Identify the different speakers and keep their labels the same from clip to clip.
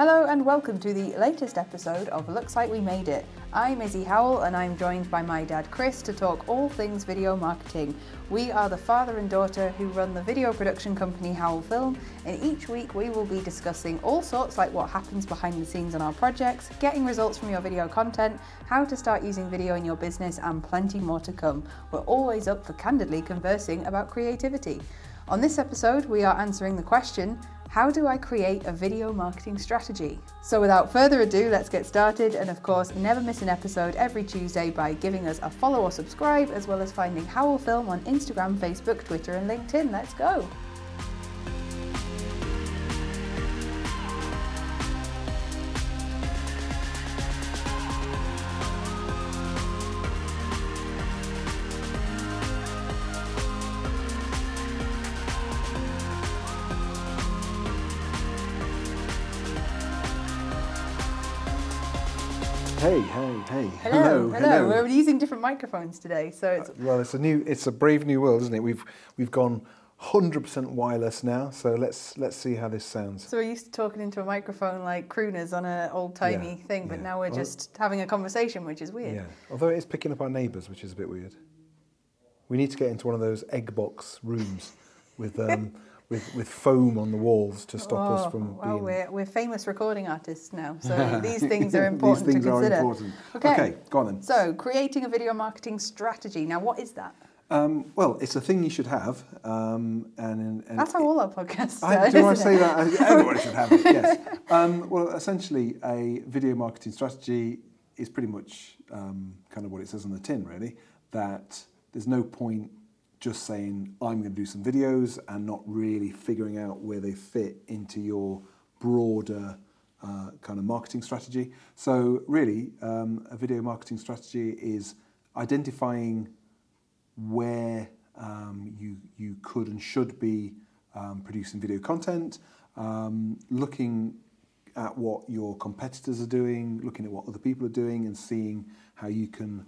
Speaker 1: Hello and welcome to the latest episode of Looks Like We Made It. I'm Izzy Howell and I'm joined by my dad Chris to talk all things video marketing. We are the father and daughter who run the video production company Howell Film, and each week we will be discussing all sorts like what happens behind the scenes on our projects, getting results from your video content, how to start using video in your business, and plenty more to come. We're always up for candidly conversing about creativity. On this episode, we are answering the question how do I create a video marketing strategy? So, without further ado, let's get started. And of course, never miss an episode every Tuesday by giving us a follow or subscribe, as well as finding Howell Film on Instagram, Facebook, Twitter, and LinkedIn. Let's go!
Speaker 2: Hey, hey, hey.
Speaker 1: Hello, hello. We're using different microphones today, so it's
Speaker 2: Well, it's a new, it's a brave new world, isn't it? We've we've gone 100% wireless now, so let's let's see how this sounds.
Speaker 1: so we're used to talking into a microphone like crooners on an old timey
Speaker 2: Yeah,
Speaker 1: thing, but
Speaker 2: yeah.
Speaker 1: now we're just having a conversation, which is weird.
Speaker 2: Yeah. Although it is picking up our neighbours, which is a bit weird. We need to get into one of those egg box rooms with um, with with foam on the walls to stop us
Speaker 1: Oh,
Speaker 2: from
Speaker 1: well,
Speaker 2: being.
Speaker 1: we're, we're famous recording artists now, so these things are important
Speaker 2: These things
Speaker 1: to
Speaker 2: are
Speaker 1: consider.
Speaker 2: important.
Speaker 1: Okay.
Speaker 2: okay, go on then.
Speaker 1: So, creating a video marketing strategy. Now, what is that?
Speaker 2: Um, well, it's a thing you should have, um, and, and
Speaker 1: That's how all our podcasts
Speaker 2: I, do I say
Speaker 1: it?
Speaker 2: that? Everybody should have it, yes. Um, well, essentially, a video marketing strategy is pretty much um, kind of what it says on the tin, really, that there's no point just saying, I'm going to do some videos and not really figuring out where they fit into your broader uh, kind of marketing strategy. So, really, um, a video marketing strategy is identifying where um, you, you could and should be um, producing video content, um, looking at what your competitors are doing, looking at what other people are doing, and seeing how you can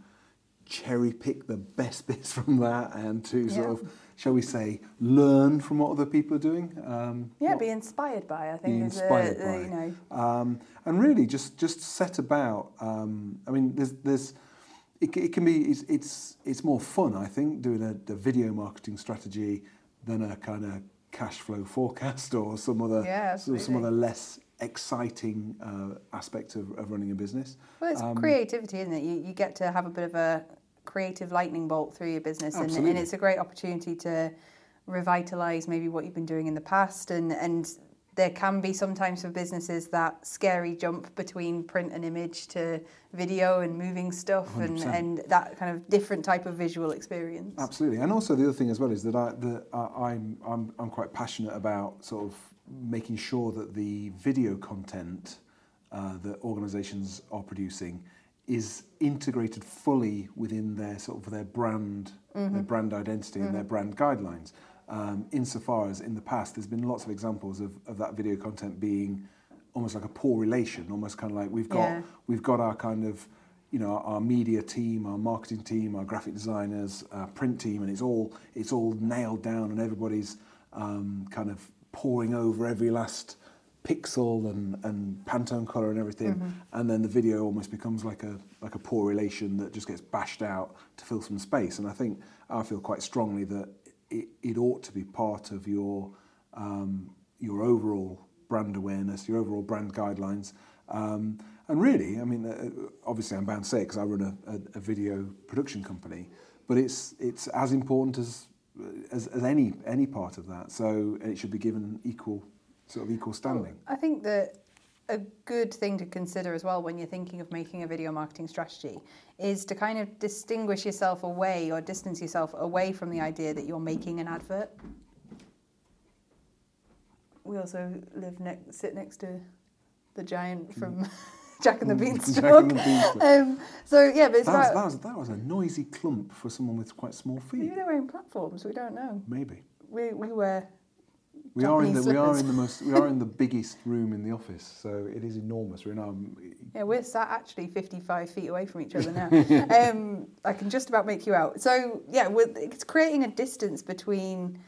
Speaker 2: cherry pick the best bits from that and to sort of, shall we say, learn from what other people are doing. Um,
Speaker 1: Yeah, be inspired by. I
Speaker 2: be
Speaker 1: think is a-
Speaker 2: inspired
Speaker 1: a-
Speaker 2: by.
Speaker 1: you know.
Speaker 2: Um, and really just just set about. Um, I mean, there's there's it, it can be it's, it's it's more fun I think doing a, a video marketing strategy than a kind of cash flow forecast or some other
Speaker 1: Yeah,
Speaker 2: some other less exciting uh, aspect of, of running a business.
Speaker 1: Well, it's
Speaker 2: Um,
Speaker 1: creativity, isn't it? You, you get to have a bit of a creative lightning bolt through your business, and, and it's a great opportunity to revitalize maybe what you've been doing in the past. And, and there can be sometimes for businesses that scary jump between print and image to video and moving stuff, and,
Speaker 2: 100%.
Speaker 1: and that kind of different type of visual experience.
Speaker 2: Absolutely, and also the other thing as well is that I that I, I'm I'm I'm quite passionate about sort of making sure that the video content uh, that organisations are producing is integrated fully within their sort of their brand their brand identity and their brand guidelines. Um, insofar as in the past, there's been lots of examples of, of that video content being almost like a poor relation, almost kind of like we've got
Speaker 1: Yeah.
Speaker 2: we've got our kind of you know our media team, our marketing team, our graphic designers, our print team, and it's all it's all nailed down, and everybody's um, kind of pouring over every last pixel and, and Pantone color and everything, and then the video almost becomes like a like a poor relation that just gets bashed out to fill some space. And I think I feel quite strongly that it, it ought to be part of your um, your overall brand awareness, your overall brand guidelines. Um, and really, I mean, uh, obviously, I'm bound to say because I run a, a, a video production company, but it's it's as important as, as as any any part of that. So it should be given equal sort of equal standing.
Speaker 1: I think that a good thing to consider as well when you're thinking of making a video marketing strategy is to kind of distinguish yourself away or distance yourself away from the idea that you're making an advert. We also live next, sit next to the giant mm. from Jack and the
Speaker 2: Jack
Speaker 1: Beanstalk.
Speaker 2: and the Beanstalk.
Speaker 1: Um, so yeah, but it's
Speaker 2: That was, that, was, that was a noisy clump for someone with quite small feet.
Speaker 1: maybe they're wearing platforms. We don't know.
Speaker 2: Maybe.
Speaker 1: We we wear
Speaker 2: We are in the we are in the most we are in the biggest room in the office, so it is enormous. We're in our
Speaker 1: Yeah, we're sat actually 55 feet away from each other now. um, I can just about make you out. So, yeah, it's creating a distance between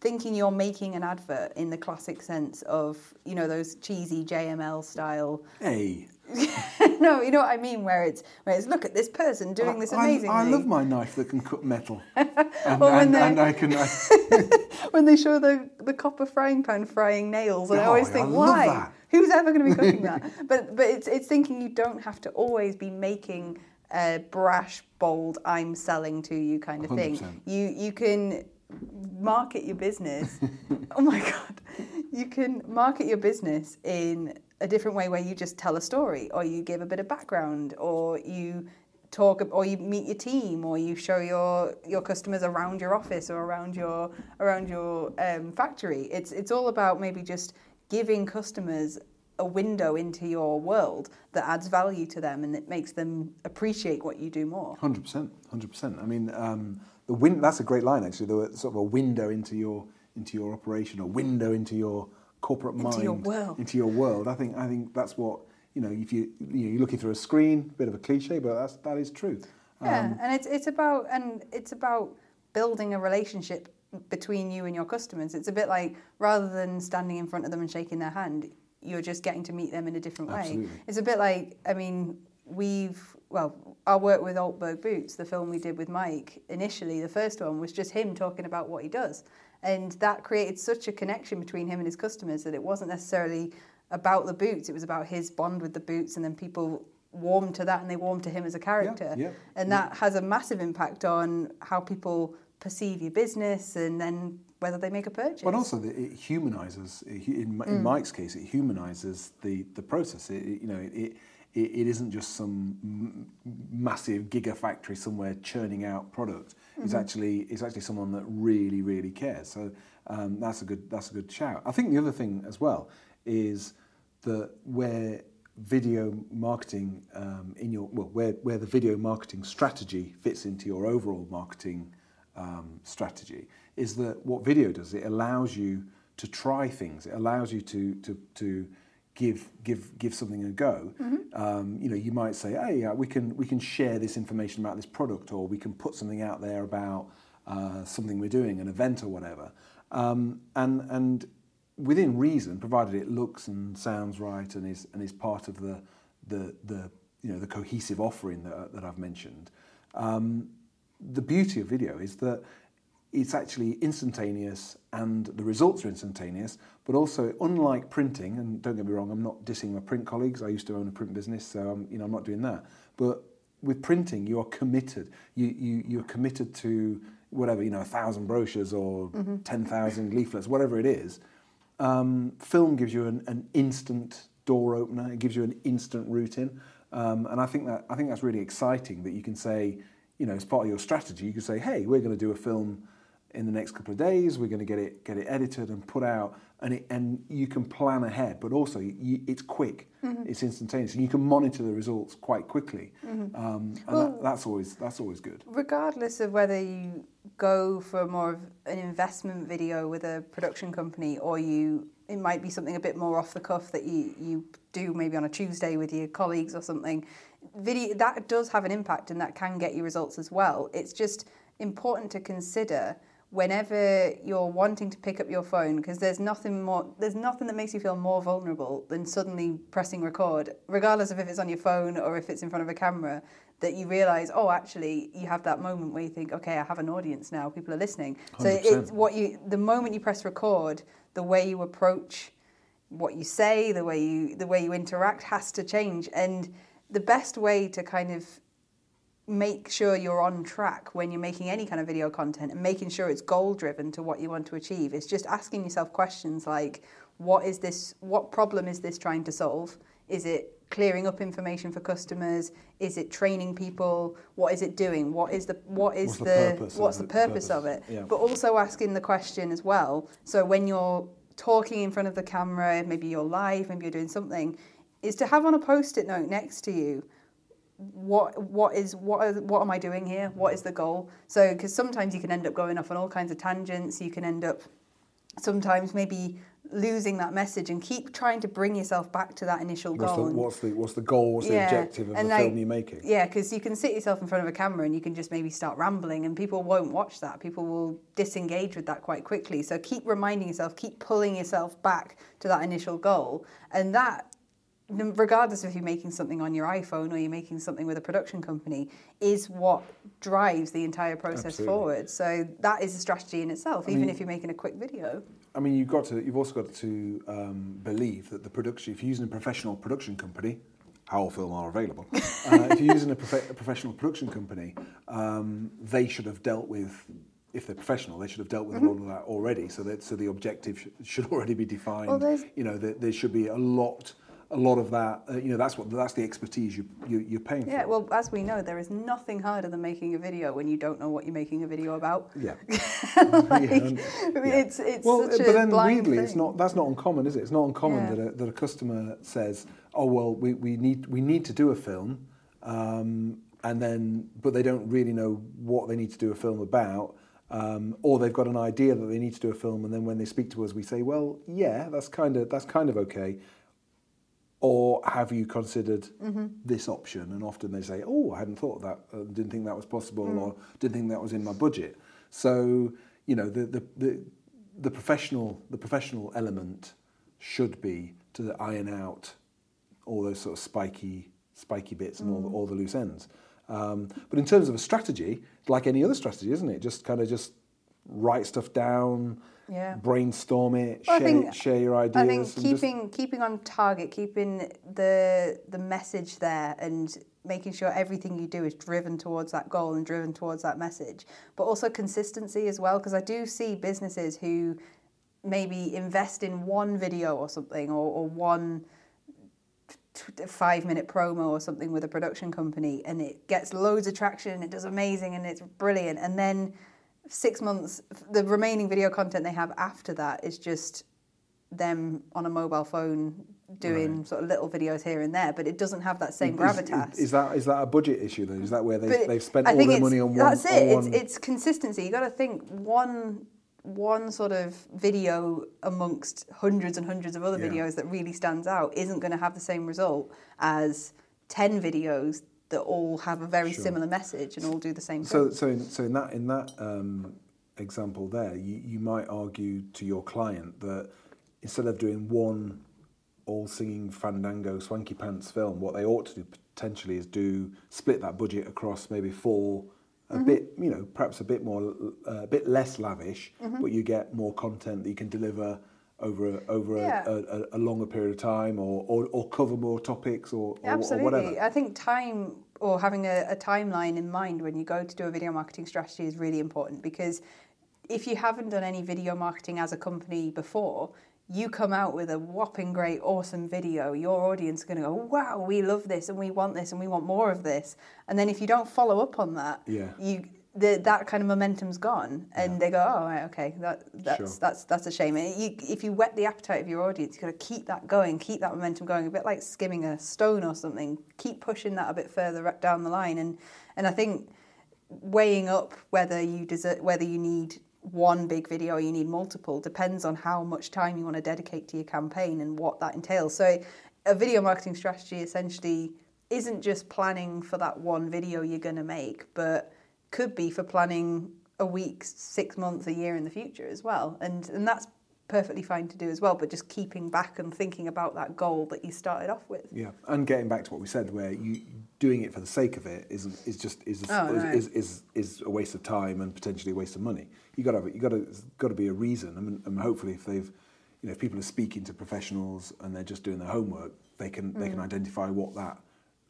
Speaker 1: thinking you're making an advert in the classic sense of you know those cheesy JML style.
Speaker 2: Hey,
Speaker 1: no, you know what I mean, where it's where it's look at this person doing this amazing
Speaker 2: I, I
Speaker 1: thing.
Speaker 2: love my knife that can cut metal, and, and,
Speaker 1: they-
Speaker 2: and I can. I,
Speaker 1: when they show the, the copper frying pan frying nails, and I
Speaker 2: Oh,
Speaker 1: always
Speaker 2: I
Speaker 1: think,
Speaker 2: love
Speaker 1: why?
Speaker 2: that.
Speaker 1: Who's ever going to be cooking that? But but it's it's thinking you don't have to always be making a brash, bold, I'm selling to you kind of thing.
Speaker 2: 100%.
Speaker 1: You you can market your business. oh my god, you can market your business in a different way where you just tell a story, or you give a bit of background, or you talk or you meet your team or you show your your customers around your office or around your around your um, factory it's it's all about maybe just giving customers a window into your world that adds value to them and it makes them appreciate what you do more
Speaker 2: Hundred percent, hundred percent. I mean, um, the win- That's a great line, actually. The sort of a window into your into your operation, a window into your corporate
Speaker 1: Into
Speaker 2: mind,
Speaker 1: your world.
Speaker 2: into your world. I think I think that's what you know. If you, you know, you're looking through a screen, a bit of a cliche, but that's that is true.
Speaker 1: Yeah,
Speaker 2: Um,
Speaker 1: and it's it's about and it's about building a relationship between you and your customers. It's a bit like rather than standing in front of them and shaking their hand, you're just getting to meet them in a different way.
Speaker 2: Absolutely.
Speaker 1: It's a bit like I mean, we've well, our work with Altberg Boots, the film we did with Mike initially, the first one was just him talking about what he does. And that created such a connection between him and his customers that it wasn't necessarily about the boots, it was about his bond with the boots and then people warmed to that and they warmed to him as a character.
Speaker 2: yeah, yeah,
Speaker 1: And that has a massive impact on how people perceive your business and then whether they make a purchase.
Speaker 2: But also, it humanizes. In,
Speaker 1: Mm.
Speaker 2: Mike's case, it humanizes the the process. It, it- you know, it, it it isn't just some m- massive gigafactory somewhere churning out product. It's
Speaker 1: Mm-hmm.
Speaker 2: actually it's actually someone that really really cares. So um, that's a good that's a good shout. I think the other thing as well is that where video marketing um, in your well where where the video marketing strategy fits into your overall marketing um, strategy is that what video does it allows you to try things it allows you to to to give give give something a go um, you know you might say hey uh, we can we can share this information about this product or we can put something out there about uh, something we're doing an event or whatever. Um, and and within reason provided it looks and sounds right and is and is part of the the the you know the cohesive offering that, that I've mentioned um, the beauty of video is that it's actually instantaneous and the results are instantaneous, but also unlike printing, and don't get me wrong, I'm not dissing my print colleagues. I used to own a print business, so I'm, you know, I'm not doing that. But with printing, you are committed. You, you, you're committed to whatever, you know, a thousand brochures or 10,000 leaflets, whatever it is. Um, film gives you an, an instant door opener. It gives you an instant route in, um, and I think that I think that's really exciting. That you can say, you know, as part of your strategy, you can say, hey, we're going to do a film in the next couple of days. We're going to get it get it edited and put out, and it, and you can plan ahead. But also, you, it's quick, it's instantaneous, and you can monitor the results quite quickly. Um, and
Speaker 1: Well-
Speaker 2: that, that's always that's always good.
Speaker 1: regardless of whether you go for more of an investment video with a production company or you it might be something a bit more off the cuff that you, you do maybe on a Tuesday with your colleagues or something video that does have an impact and that can get you results as well it's just important to consider whenever you're wanting to pick up your phone because there's nothing more there's nothing that makes you feel more vulnerable than suddenly pressing record regardless of if it's on your phone or if it's in front of a camera that you realize oh actually you have that moment where you think okay I have an audience now people are listening so
Speaker 2: 100%.
Speaker 1: it's what you the moment you press record the way you approach what you say the way you the way you interact has to change and the best way to kind of make sure you're on track when you're making any kind of video content and making sure it's goal driven to what you want to achieve. Is just asking yourself questions like what is this what problem is this trying to solve? Is it clearing up information for customers? Is it training people? What is it doing? What is the what is
Speaker 2: What's the
Speaker 1: the,
Speaker 2: purpose
Speaker 1: what's the purpose
Speaker 2: purpose?
Speaker 1: of it?
Speaker 2: Yeah.
Speaker 1: but also asking the question as well. So when you're talking in front of the camera maybe you're live maybe you're doing something is to have on a post-it note next to you what what is what are, what am I doing here? What is the goal? So because sometimes you can end up going off on all kinds of tangents. You can end up sometimes maybe losing that message and keep trying to bring yourself back to that initial
Speaker 2: What's the,
Speaker 1: goal. and-
Speaker 2: what's the what's the goal? What's the objective of
Speaker 1: and
Speaker 2: the
Speaker 1: like-
Speaker 2: film you're making?
Speaker 1: Yeah, because you can sit yourself in front of a camera and you can just maybe start rambling, and people won't watch that. People will disengage with that quite quickly. So keep reminding yourself, keep pulling yourself back to that initial goal, and that. Regardless if you're making something on your iPhone or you're making something with a production company, is what drives the entire process
Speaker 2: Absolutely.
Speaker 1: forward. So that is a strategy in itself, even
Speaker 2: mean-
Speaker 1: if you're making a quick video.
Speaker 2: I mean, you've got to. You've also got to um, believe that the production. If you're using a professional production company, Howell Film are available. uh, if you're using a, profe- a professional production company, um, they should have dealt with. If they're professional, they should have dealt with a lot of that already. So that so the objective sh- should already be defined.
Speaker 1: Well,
Speaker 2: you know, there, there should be a lot, a lot of that. Uh, you know, that's what that's the expertise you, you you're paying
Speaker 1: Yeah,
Speaker 2: for.
Speaker 1: Yeah, well, as we know, there is nothing harder than making a video when you don't know what you're making a video about.
Speaker 2: yeah.
Speaker 1: like,
Speaker 2: Yeah, and-
Speaker 1: it's it's
Speaker 2: Well,
Speaker 1: such
Speaker 2: but
Speaker 1: a
Speaker 2: then weirdly,
Speaker 1: thing.
Speaker 2: it's not. That's not uncommon, is it? It's not uncommon that, a, that a customer says, "Oh well, we, we need we need to do a film," um, and then but they don't really know what they need to do a film about, um, or they've got an idea that they need to do a film, and then when they speak to us, we say, "Well, yeah, that's kind of that's kind of okay." Or have you considered
Speaker 1: Mm-hmm.
Speaker 2: this option? And often they say, "Oh, I hadn't thought of that. Uh, didn't think that was possible,
Speaker 1: Mm.
Speaker 2: or didn't think that was in my budget." So, you know, the the, the the professional the professional element should be to iron out all those sort of spiky spiky bits and all, the, all the loose ends. Um, but in terms of a strategy, like any other strategy, isn't it? Just kind of just write stuff down,
Speaker 1: Yeah.
Speaker 2: brainstorm it,
Speaker 1: Well,
Speaker 2: share,
Speaker 1: think-
Speaker 2: share your ideas.
Speaker 1: I think
Speaker 2: and just-
Speaker 1: keeping keeping on target, keeping the the message there, and making sure everything you do is driven towards that goal and driven towards that message, but also consistency as well. Because I do see businesses who maybe invest in one video or something, or, or one five minute promo or something with a production company and it gets loads of traction and it does amazing and it's brilliant and then six months the remaining video content they have after that is just them on a mobile phone doing sort of little videos here and there but it doesn't have that same gravitas
Speaker 2: Is, is that is that a budget issue though? Is that where they, they've spent all their money on one?
Speaker 1: That's it.
Speaker 2: one-
Speaker 1: It's, it's consistency. You got to think one one sort of video amongst hundreds and hundreds of other
Speaker 2: Yeah.
Speaker 1: videos that really stands out isn't going to have the same result as ten videos that all have a very
Speaker 2: Sure.
Speaker 1: similar message and all do the same
Speaker 2: So,
Speaker 1: thing.
Speaker 2: so, in, so in that in that um, example there, you, you might argue to your client that instead of doing one all singing fandango swanky pants film, what they ought to do potentially is do split that budget across maybe four, a
Speaker 1: Mm-hmm.
Speaker 2: bit you know perhaps a bit more uh, a bit less lavish,
Speaker 1: Mm-hmm.
Speaker 2: but you get more content that you can deliver over a, over
Speaker 1: Yeah.
Speaker 2: a, a, a longer period of time, or, or, or cover more topics, or, or, or
Speaker 1: Absolutely.
Speaker 2: whatever.
Speaker 1: I think time or having a, a timeline in mind when you go to do a video marketing strategy is really important because if you haven't done any video marketing as a company before, you come out with a whopping great, awesome video, your audience is going to go, wow, we love this and we want this and we want more of this. And then if you don't follow up on that,
Speaker 2: Yeah.
Speaker 1: you the, that kind of momentum's gone, and they go, "Oh, right, okay, that, that's
Speaker 2: Sure.
Speaker 1: that's that's a shame." And you, if you whet the appetite of your audience, you got to keep that going, keep that momentum going, a bit like skimming a stone or something. Keep pushing that a bit further down the line, and and I think weighing up whether you deserve, whether you need one big video or you need multiple depends on how much time you want to dedicate to your campaign and what that entails. So, a video marketing strategy essentially isn't just planning for that one video you're going to make, but could be for planning a week, six months, a year in the future as well. And and that's perfectly fine to do as well, but just keeping back and thinking about that goal that you started off with.
Speaker 2: Yeah, and getting back to what we said, where you doing it for the sake of it isn't is just is
Speaker 1: Oh,
Speaker 2: is,
Speaker 1: no.
Speaker 2: is, is is a waste of time and potentially a waste of money. You got to you got to got to be a reason, I mean, and hopefully if they've you know if people are speaking to professionals and they're just doing their homework, they can they can mm. identify what that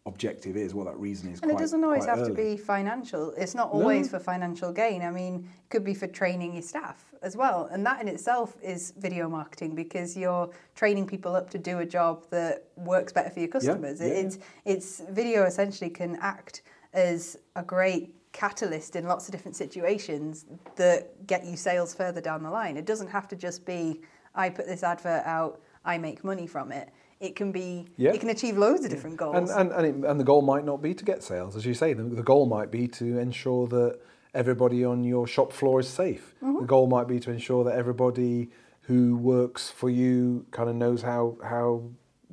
Speaker 2: objective is, what that reason is.
Speaker 1: And
Speaker 2: quite,
Speaker 1: it doesn't always have to be financial. It's not always for financial gain. I mean, it could be for training your staff as well. And that in itself is video marketing because you're training people up to do a job that works better for your customers.
Speaker 2: yeah,
Speaker 1: it's it's video essentially can act as a great catalyst in lots of different situations that get you sales further down the line. It doesn't have to just be I put this advert out, I make money from it. It can be
Speaker 2: Yeah.
Speaker 1: it can achieve loads of different goals.
Speaker 2: And and and, it, and the goal might not be to get sales, as you say. The, the goal might be to ensure that everybody on your shop floor is safe.
Speaker 1: Mm-hmm.
Speaker 2: The goal might be to ensure that everybody who works for you kind of knows how how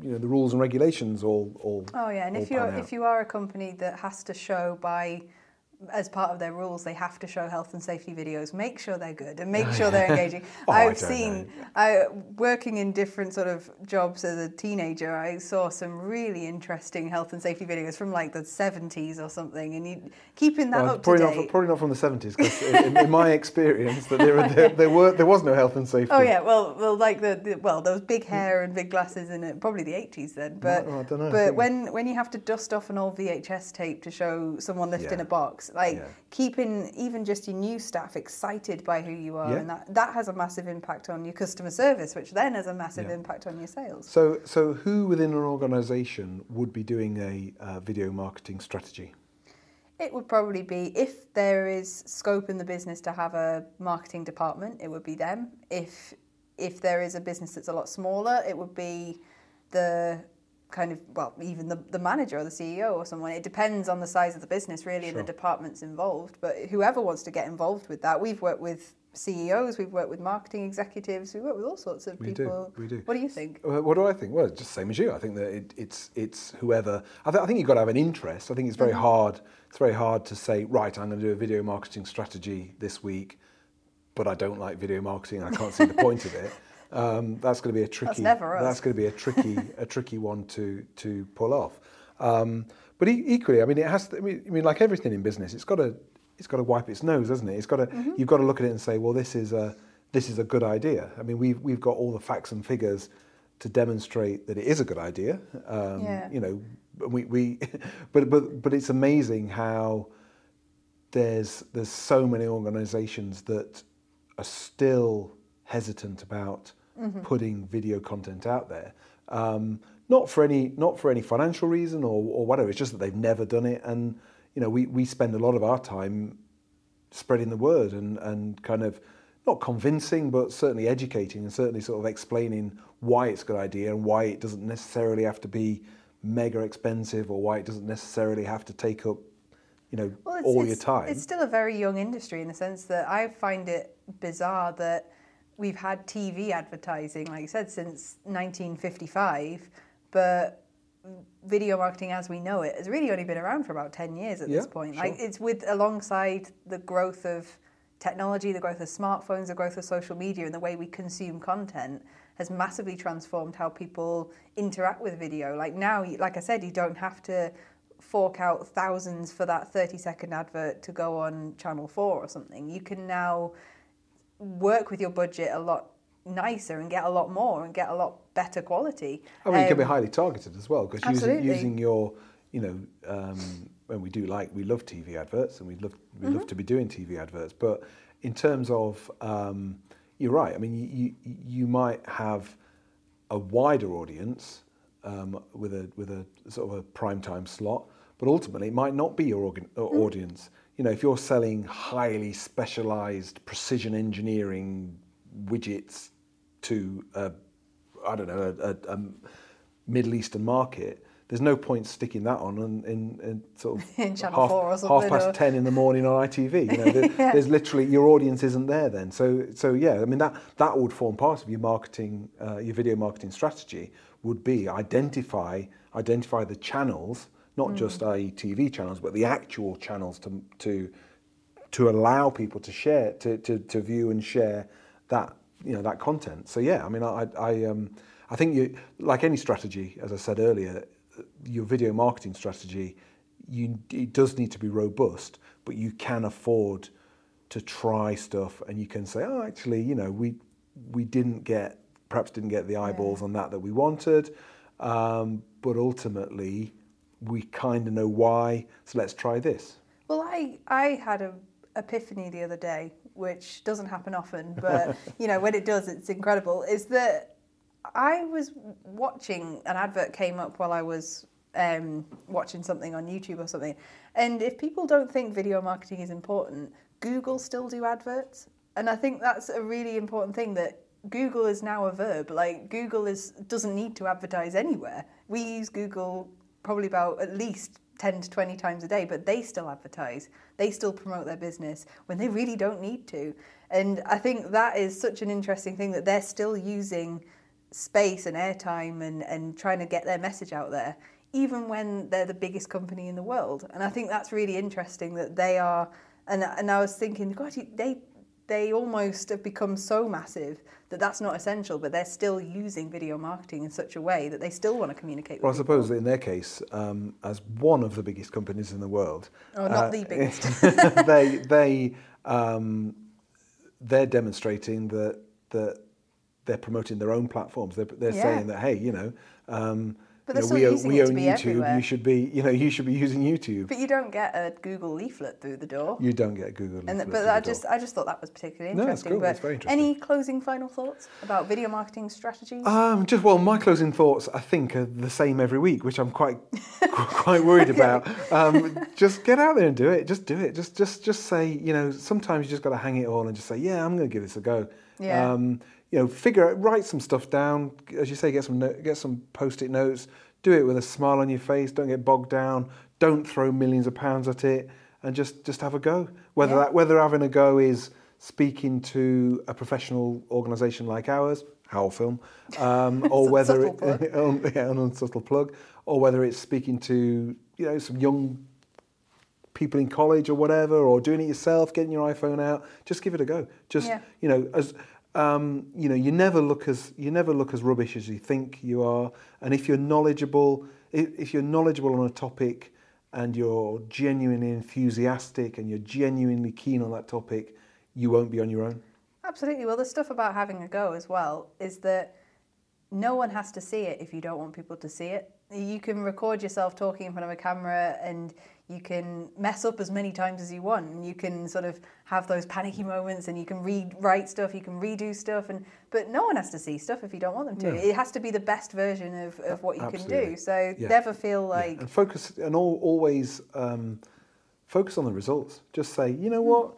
Speaker 2: you know the rules and regulations all all.
Speaker 1: Oh yeah, and if you're if you are a company that has to show by as part of their rules, they have to show health and safety videos. Make sure they're good and make sure they're engaging.
Speaker 2: Oh,
Speaker 1: I've seen, I working in different sort of jobs as a teenager. I saw some really interesting health and safety videos from like the seventies or something, and you keeping that
Speaker 2: Well,
Speaker 1: up to
Speaker 2: probably
Speaker 1: date.
Speaker 2: not, probably not from the seventies, because in, in my experience, that there, there, there were there was no health and safety.
Speaker 1: Oh yeah, well, well, like the, the well, those big mm. hair and big glasses in it, probably the eighties then. But
Speaker 2: Well, I don't know,
Speaker 1: but when when you have to dust off an old VHS tape to show someone lifting
Speaker 2: Yeah.
Speaker 1: a box, like
Speaker 2: Yeah.
Speaker 1: keeping even just your new staff excited by who you are,
Speaker 2: Yeah.
Speaker 1: and that that has a massive impact on your customer service, which then has a massive
Speaker 2: Yeah.
Speaker 1: impact on your sales.
Speaker 2: So so who within an organisation would be doing a uh, video marketing strategy?
Speaker 1: It would probably be if there is scope in the business to have a marketing department, it would be them. If if there is a business that's a lot smaller, it would be the kind of well, even the, the manager or the CEO or someone. It depends on the size of the business really and the departments involved. But whoever wants to get involved with that, we've worked with CEOs, we've worked with marketing executives, we work with all sorts of
Speaker 2: We do,
Speaker 1: people.
Speaker 2: we do.
Speaker 1: What do you think?
Speaker 2: Uh, What do I think? Well, it's just same as you. I think that it, it's it's whoever. I, th- I think you've got to have an interest. I think it's very hard. It's very hard to say, right, I'm going to do a video marketing strategy this week, but I don't like video marketing. I can't see the point of it. Um, that's going to be a tricky.
Speaker 1: That's never us.
Speaker 2: That's going to be a tricky a tricky one to to pull off. Um, but e- equally, I mean, it has. To, I, mean, I mean, like everything in business, it's got to it's got to wipe its nose, hasn't it? It's got to. You've got to look at it and say, well, this is a this is a good idea. I mean, we've we've got all the facts and figures to demonstrate that it is a good idea. Um,
Speaker 1: Yeah.
Speaker 2: You know, we, we but but but it's amazing how there's there's so many organisations that are still hesitant about putting video content out there. Um, not for any not for any financial reason or, or whatever. It's just that they've never done it, and you know we, we spend a lot of our time spreading the word and, and kind of not convincing, but certainly educating and certainly sort of explaining why it's a good idea and why it doesn't necessarily have to be mega expensive or why it doesn't necessarily have to take up, you know,
Speaker 1: Well,
Speaker 2: all your time.
Speaker 1: It's still a very young industry in the sense that I find it bizarre that we've had TV advertising, like you said, since 1955, but video marketing as we know it has really only been around for about 10 years at this
Speaker 2: Yeah,
Speaker 1: point.
Speaker 2: sure.
Speaker 1: Like it's with alongside the growth of technology, the growth of smartphones, the growth of social media and the way we consume content has massively transformed how people interact with video. Like now, like I said, you don't have to fork out thousands for that 30 second advert to go on channel 4 or something. You can now work with your budget a lot nicer and get a lot more and get a lot better quality.
Speaker 2: I mean, it can be
Speaker 1: Um,
Speaker 2: highly targeted as well because using, using your, you know, um, when we do like we love TV adverts and we love we
Speaker 1: Mm-hmm.
Speaker 2: love to be doing TV adverts, but in terms of, um, you're right. I mean, you you, you might have a wider audience um, with a with a sort of a prime time slot, but ultimately it might not be your organ, uh,
Speaker 1: Mm.
Speaker 2: audience. You know, if you're selling highly specialized precision engineering widgets to a, I don't know, a, a, a Middle Eastern market, there's no point sticking that on in, in, in sort of
Speaker 1: In
Speaker 2: half,
Speaker 1: 4 or
Speaker 2: half past
Speaker 1: or-
Speaker 2: ten in the morning on ITV. You know, there,
Speaker 1: Yeah.
Speaker 2: there's literally your audience isn't there then. So so yeah, I mean that that would form part of your marketing, uh, your video marketing strategy would be identify identify the channels, not
Speaker 1: Mm.
Speaker 2: just i.e. TV channels, but the actual channels to to to allow people to share to, to, to view and share that you know that content. So yeah, I mean I I um I think you like any strategy, as I said earlier, your video marketing strategy, you it does need to be robust, but you can afford to try stuff and you can say, oh actually, you know, we we didn't get perhaps didn't get the eyeballs on that that we wanted, um, but ultimately we kind of know why, so let's try this.
Speaker 1: Well, I I had a epiphany the other day, which doesn't happen often, but you know when it does, it's incredible. Is that I was watching an advert came up while I was um, watching something on YouTube or something, and if people don't think video marketing is important, Google still do adverts, and I think that's a really important thing that. Google is now a verb. Like Google is doesn't need to advertise anywhere. We use Google probably about at least 10 to 20 times a day, but they still advertise. They still promote their business when they really don't need to. And I think that is such an interesting thing that they're still using space and airtime and, and trying to get their message out there, even when they're the biggest company in the world. And I think that's really interesting that they are. And, and I was thinking, God, they they almost have become so massive that that's not essential, but they're still using video marketing in such a way that they still want to communicate.
Speaker 2: Well,
Speaker 1: I
Speaker 2: suppose in their case, um, as one of the biggest companies in the world,
Speaker 1: oh, not uh, the biggest,
Speaker 2: they they um, they're demonstrating that that they're promoting their own platforms. They're, they're yeah. saying that hey, you know. Um,
Speaker 1: but
Speaker 2: you
Speaker 1: know, we, own,
Speaker 2: we own
Speaker 1: YouTube.
Speaker 2: Everywhere. You should be, you know, you should be using YouTube.
Speaker 1: But you don't get a Google leaflet through the door.
Speaker 2: You don't get a Google leaflet.
Speaker 1: And, but I just, door. I just thought that was particularly interesting.
Speaker 2: No, it's cool.
Speaker 1: But
Speaker 2: it's very interesting.
Speaker 1: Any closing final thoughts about video marketing strategies?
Speaker 2: Um, just well, my closing thoughts, I think, are the same every week, which I'm quite, quite worried about. Um, just get out there and do it. Just do it. Just, just, just say, you know, sometimes you just got to hang it all and just say, yeah, I'm going to give this a go.
Speaker 1: Yeah.
Speaker 2: Um, you know, figure out, write some stuff down. As you say, get some, get some post-it notes do it with a smile on your face. Don't get bogged down. Don't throw millions of pounds at it, and just just have a go. Whether yeah. that whether having a go is speaking to a professional organisation like ours, Howell Film, um, or whether it, yeah, an unsubtle plug, or whether it's speaking to you know some young people in college or whatever, or doing it yourself, getting your iPhone out, just give it a go. Just yeah. you know, as um, you know, you never look as you never look as rubbish as you think you are. And if you're knowledgeable, if, if you're knowledgeable on a topic and you're genuinely enthusiastic and you're genuinely keen on that topic, you won't be on your own.
Speaker 1: Absolutely. Well, the stuff about having a go as well is that no one has to see it if you don't want people to see it. You can record yourself talking in front of a camera and you can mess up as many times as you want and you can sort of have those panicky moments and you can rewrite stuff you can redo stuff and but no one has to see stuff if you don't want them to no. it has to be the best version of, of what you Absolutely. can do so yeah. never feel like yeah.
Speaker 2: and focus and all, always um, focus on the results just say you know what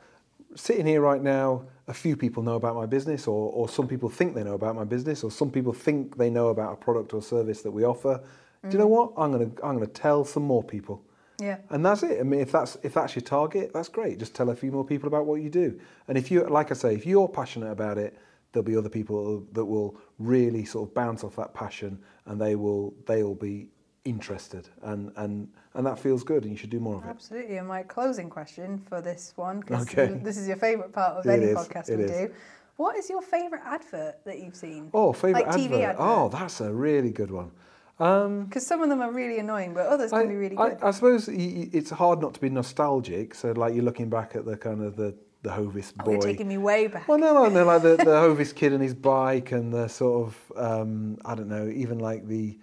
Speaker 2: sitting here right now a few people know about my business or, or some people think they know about my business or some people think they know about a product or service that we offer. Do you know mm. what i'm going to i'm going to tell some more people
Speaker 1: yeah.
Speaker 2: And that's it. I mean, if that's if that's your target, that's great. Just tell a few more people about what you do. And if you, like I say, if you're passionate about it, there'll be other people that will really sort of bounce off that passion, and they will they will be interested, and and and that feels good, and you should do more of
Speaker 1: it. Absolutely. And my closing question for this one, because okay. this is your favourite part of it any is. podcast it we is. do. What is your favourite advert that you've seen?
Speaker 2: Oh, favourite
Speaker 1: like
Speaker 2: advert.
Speaker 1: advert.
Speaker 2: Oh, that's a really good one.
Speaker 1: Because um, some of them are really annoying, but others can I, be really good.
Speaker 2: I, I suppose it's hard not to be nostalgic. So, like you're looking back at the kind of the the Hovis boy. Oh,
Speaker 1: you're taking me way back.
Speaker 2: Well, no, no, no, like the, the Hovis kid and his bike, and the sort of um, I don't know, even like the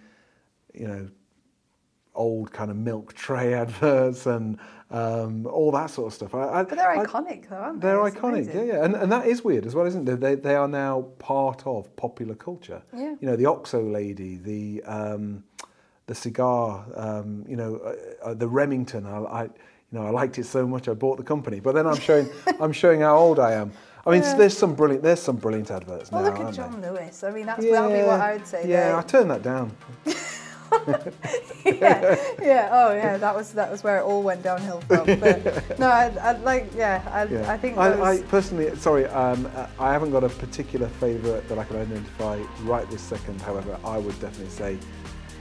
Speaker 2: you know old kind of milk tray adverts and um, all that sort of stuff. I,
Speaker 1: I, but they're I, iconic, though, aren't
Speaker 2: they? They're iconic, amazing. yeah, yeah, and, and that is weird as well, isn't it? They they are now part of popular culture.
Speaker 1: Yeah.
Speaker 2: You know, the Oxo lady, the um, the cigar, um, you know, uh, uh, the Remington. I, I, you know, I liked it so much I bought the company. But then I'm showing I'm showing how old I am. I mean, yeah. there's some brilliant there's some brilliant adverts
Speaker 1: well,
Speaker 2: now.
Speaker 1: Look at John
Speaker 2: they?
Speaker 1: Lewis. I mean, that's yeah, be what I would say.
Speaker 2: Yeah, I turned that down.
Speaker 1: yeah, yeah. Oh, yeah. That was that was where it all went downhill from. But no, I, I like. Yeah, I, yeah. I think.
Speaker 2: I, I, personally, sorry, um, I haven't got a particular favourite that I can identify right this second. However, I would definitely say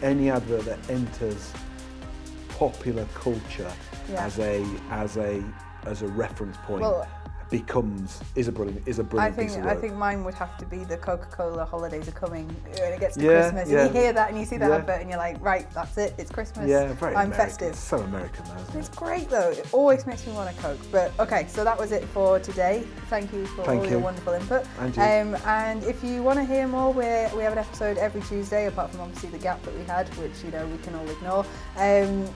Speaker 2: any advert that enters popular culture yeah. as a as a as a reference point. Well, becomes is a brilliant is a brilliant
Speaker 1: I think
Speaker 2: piece of work.
Speaker 1: I think mine would have to be the Coca-Cola holidays are coming when it gets to yeah, Christmas. Yeah. And you hear that and you see that yeah. advert and you're like, right, that's it, it's Christmas.
Speaker 2: Yeah, very
Speaker 1: I'm
Speaker 2: American.
Speaker 1: festive.
Speaker 2: It's so American though,
Speaker 1: it's it? great though. It always makes me want a Coke. But okay, so that was it for today. Thank you for
Speaker 2: Thank
Speaker 1: all
Speaker 2: you.
Speaker 1: your wonderful input.
Speaker 2: And,
Speaker 1: um, and if you want to hear more, we we have an episode every Tuesday, apart from obviously the gap that we had, which you know we can all ignore. Um,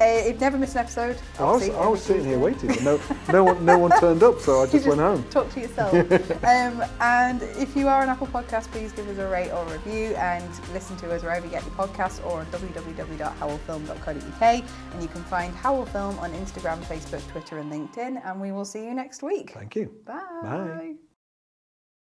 Speaker 1: uh, you've never missed an episode.
Speaker 2: I was, I was sitting here waiting, but no, no one, no one turned up, so I just,
Speaker 1: just
Speaker 2: went home.
Speaker 1: Talk to yourself. um, and if you are an Apple Podcast, please give us a rate or a review, and listen to us wherever you get your podcasts, or on www.howellfilm.co.uk. And you can find Howell Film on Instagram, Facebook, Twitter, and LinkedIn. And we will see you next week.
Speaker 2: Thank you.
Speaker 1: Bye.
Speaker 2: Bye.